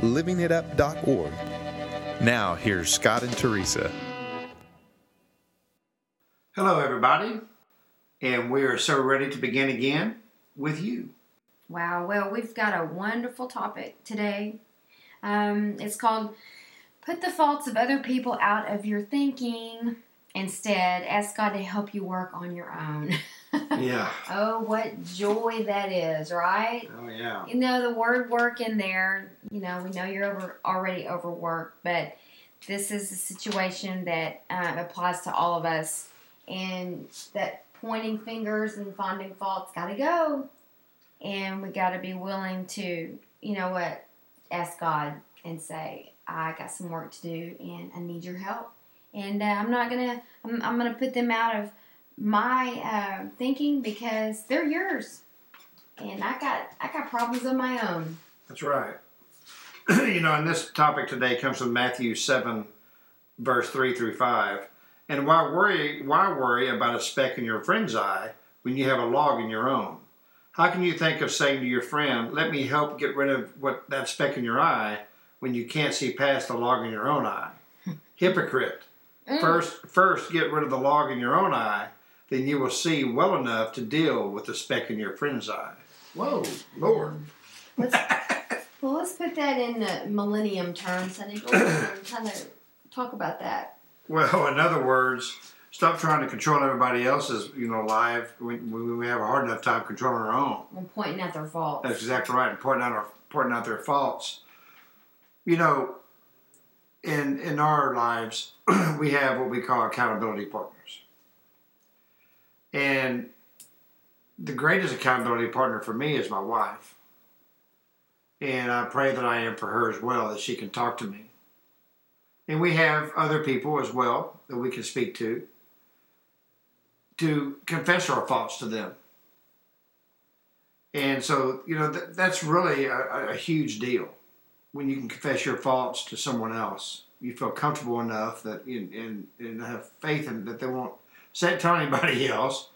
livingitup.org. Now, here's Scott and Teresa. Hello, everybody, and we are so ready to begin again with you. Wow, well, we've got a wonderful topic today. Um, it's called Put the Faults of Other People Out of Your Thinking. Instead, ask God to help you work on your own. Yeah. oh, what joy that is, right? Oh, yeah. You know, the word work in there, you know, we know you're over, already overworked, but this is a situation that uh, applies to all of us. And that pointing fingers and finding faults got to go. And we got to be willing to, you know what, ask God and say, I got some work to do and I need your help. And uh, I'm not to, I'm, I'm to put them out of my uh, thinking because they're yours. And I got, I got problems of my own. That's right. you know, and this topic today comes from Matthew 7, verse 3 through 5. And why worry, why worry about a speck in your friend's eye when you have a log in your own? How can you think of saying to your friend, let me help get rid of what that speck in your eye when you can't see past the log in your own eye? Hypocrite. First, first get rid of the log in your own eye, then you will see well enough to deal with the speck in your friend's eye. Whoa, Lord. Let's, well, let's put that in uh, millennium terms, honey. Go ahead and kind of talk about that. Well, in other words, stop trying to control everybody else's, you know, life when, when we have a hard enough time controlling our own. When pointing out their faults. That's exactly right, and pointing out our, pointing out their faults. You know, in in our lives, we have what we call accountability partners, and the greatest accountability partner for me is my wife. And I pray that I am for her as well, that she can talk to me. And we have other people as well that we can speak to to confess our faults to them. And so, you know, th- that's really a, a huge deal when you can confess your faults to someone else. You feel comfortable enough that you, and, and have faith in that they won't say it to anybody else.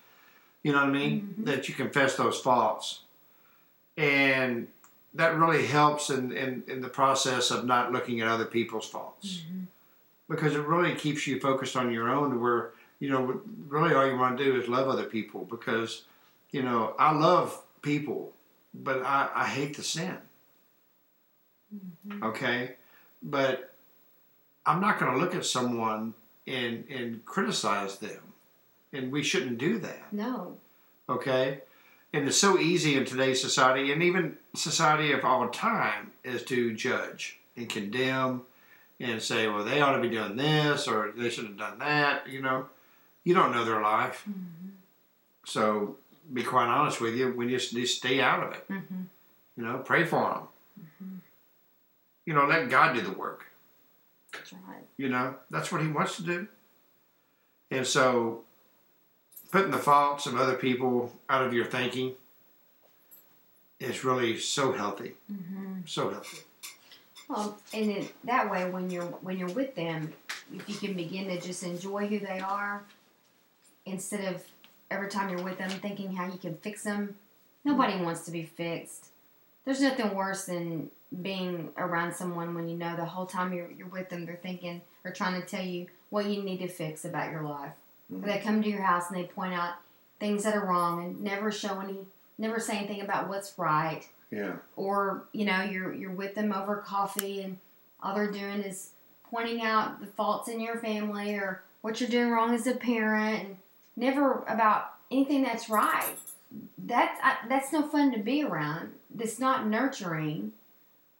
You know what I mean? Mhm. That you confess those faults. And that really helps in, in, in the process of not looking at other people's faults Mhm. because it really keeps you focused on your own where you know really all you want to do is love other people because you know i love people but i, I hate the sin Mhm. okay but i'm not going to look at someone and and criticize them and we shouldn't do that No. okay and it's so easy in today's society and even society of all time is to judge and condemn and say well they ought to be doing this or they should have done that you know you don't know their life Mhm. so be quite honest with you we just, just stay out of it Mhm. you know pray for them. You know let god do the work That's right. you know that's what he wants to do and so putting the faults of other people out of your thinking is really so healthy hmm so healthy Well, and it, that way, when you're when you're with them, if you can begin to just enjoy who they are, instead of every time you're with them thinking how you can fix them. Nobody wants to be fixed. There's nothing worse than being around someone when you know the whole time you're, you're with them, they're thinking or trying to tell you what you need to fix about your life. Or they come to your house and they point out things that are wrong and never show any, never say anything about what's right. Yeah. Or you know you're you're with them over coffee and all they're doing is pointing out the faults in your family or what you're doing wrong as a parent and never about anything that's right. That's I, that's no fun to be around. That's not nurturing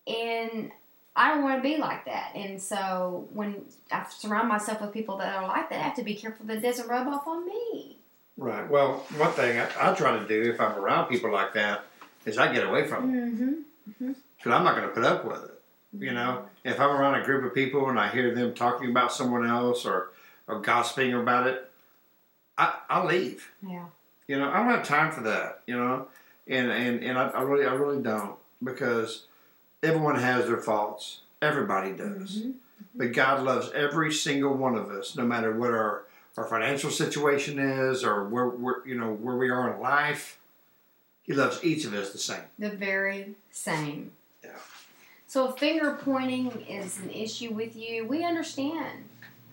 and I don't want to be like that. And so when I surround myself with people that are like that I have to be careful that it doesn't rub off on me. Right. Well one thing I, I try to do if i'm around people like that is i get away from them. Mm-hmm. Because i'm not going to put up with it You know, if I'm around a group of people and I hear them talking about someone else or, or gossiping about it, I, I'll leave. Yeah. You know, I don't have time for that. You know, and and, and I, I really I really don't because everyone has their faults. Everybody does. Mhm. But God loves every single one of us, no matter what our, our financial situation is or where, where you know where we are in life. He loves each of us the same. The very same. Yeah. So if finger pointing is an issue with you, we understand,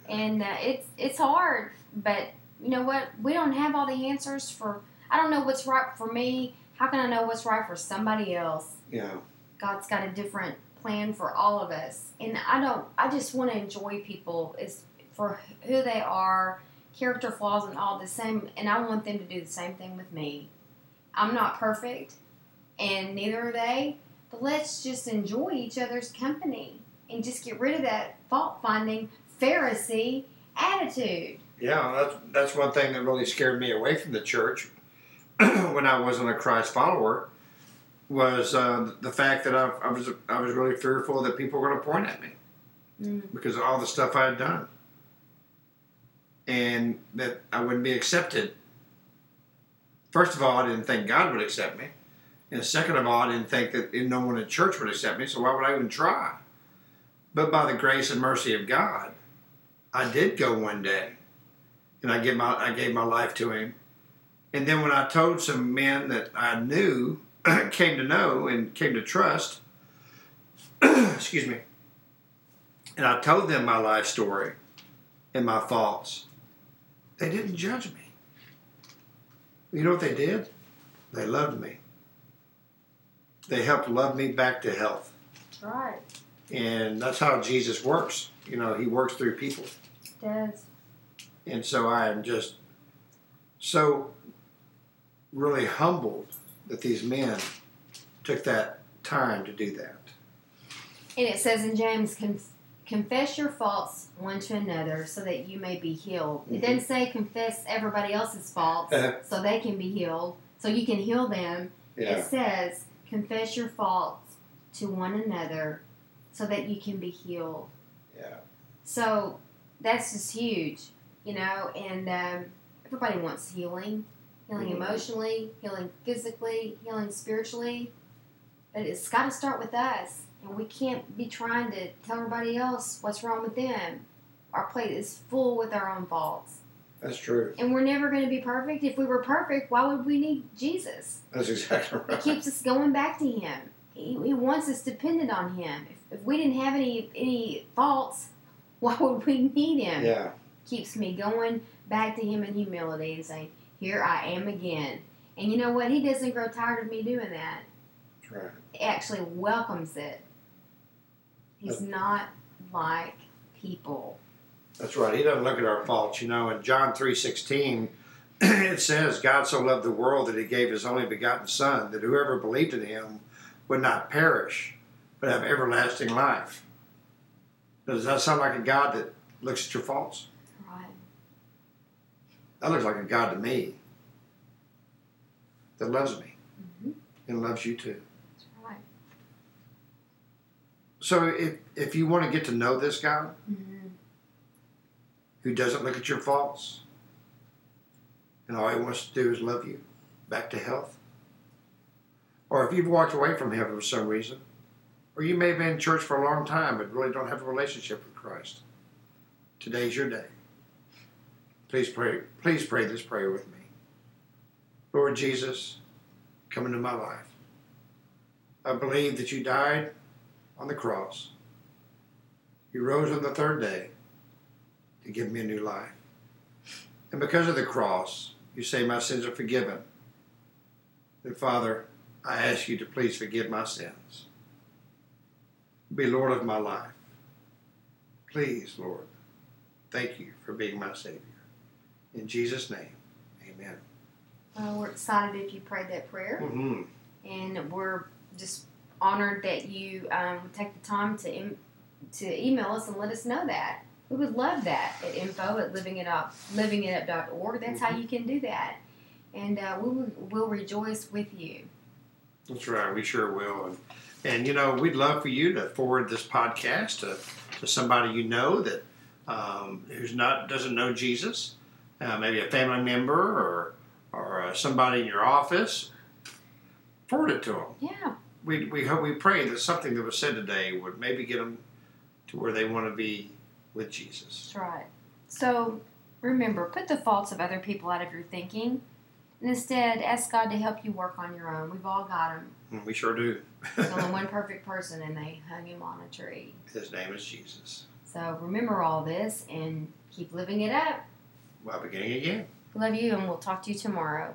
and uh, it's it's hard. But you know what? We don't have all the answers for. I don't know what's right for me. How can I know what's right for somebody else? Yeah. God's got a different plan for all of us, and I don't. I just want to enjoy people is for who they are, character flaws and all the same, and I want them to do the same thing with me. I'm not perfect, and neither are they. But let's just enjoy each other's company and just get rid of that fault finding Pharisee attitude. Yeah, that's that's one thing that really scared me away from the church when I wasn't a Christ follower was uh, the fact that I, I was I was really fearful that people were going to point at me Mm. because of all the stuff I had done, and that I wouldn't be accepted. First of all, I didn't think God would accept me, and second of all, I didn't think that no one in church would accept me. So why would I even try? But by the grace and mercy of God, I did go one day and I gave my I gave my life to him. And then when I told some men that I knew, came to know and came to trust, excuse me, and I told them my life story and my faults, they didn't judge me. You know what they did? They loved me. They helped love me back to health. Right. And that's how Jesus works. You know, he works through people. Does. And so I am just so really humbled that these men took that time to do that. And it says in James, confess your faults one to another so that you may be healed. It Mhm. doesn't say confess everybody else's faults Uh-huh. so they can be healed, so you can heal them. It says confess your faults to one another so that you can be healed. Yeah. So that's just huge, you know, and um, everybody wants healing healing emotionally, healing physically, healing spiritually. But it's got to start with us. And we can't be trying to tell everybody else what's wrong with them. Our plate is full with our own faults. That's true. And we're never going to be perfect. If we were perfect, why would we need Jesus? That's exactly right. It keeps us going back to Him. He, he wants us dependent on Him. If, if we didn't have any any faults, why would we need Him? Yeah. keeps me going back to him in humility and saying, Here I am again. And you know what? He doesn't grow tired of me doing that. Right. He actually welcomes it. He's not like people. That's right. He doesn't look at our faults. You know, in John three sixteen, it says, God so loved the world that he gave his only begotten Son, that whoever believed in him would not perish, but have everlasting life. Does that sound like a God that looks at your faults? That looks like a God to me that loves me Mhm. and loves you too. That's right. So if, if you want to get to know this God Mm-hmm. who doesn't look at your faults and all he wants to do is love you back to health, or if you've walked away from him for some reason, or you may have been in church for a long time but really don't have a relationship with Christ, today's your day. Please pray. Please pray this prayer with me. Lord Jesus, come into my life. I believe that you died on the cross. You rose on the third day to give me a new life. And because of the cross, you say my sins are forgiven. And Father, I ask you to please forgive my sins. Be Lord of my life. Please, Lord, thank you for being my Savior. In Jesus' name, amen. Well, we're excited if you prayed that prayer. Mm-hmm. And we're just honored that you um, take the time to, em- to email us and let us know that. We would love that at info at livingitup, livingitup.org. That's how you can do that. And uh, we will we'll rejoice with you. That's right. We sure will. And And you know, we'd love for you to forward this podcast to, to somebody you know that um, who's not doesn't know Jesus, uh, maybe a family member or or uh, somebody in your office. Forward it to them. Yeah. We we hope we pray that something that was said today would maybe get them to where they want to be with Jesus. That's right. So remember, put the faults of other people out of your thinking. And instead, ask God to help you work on your own. We've all got them. We sure do. There's only one perfect person, and they hung him on a tree. His name is Jesus. So remember all this and keep living it up. While beginning again. Love you, and we'll talk to you tomorrow.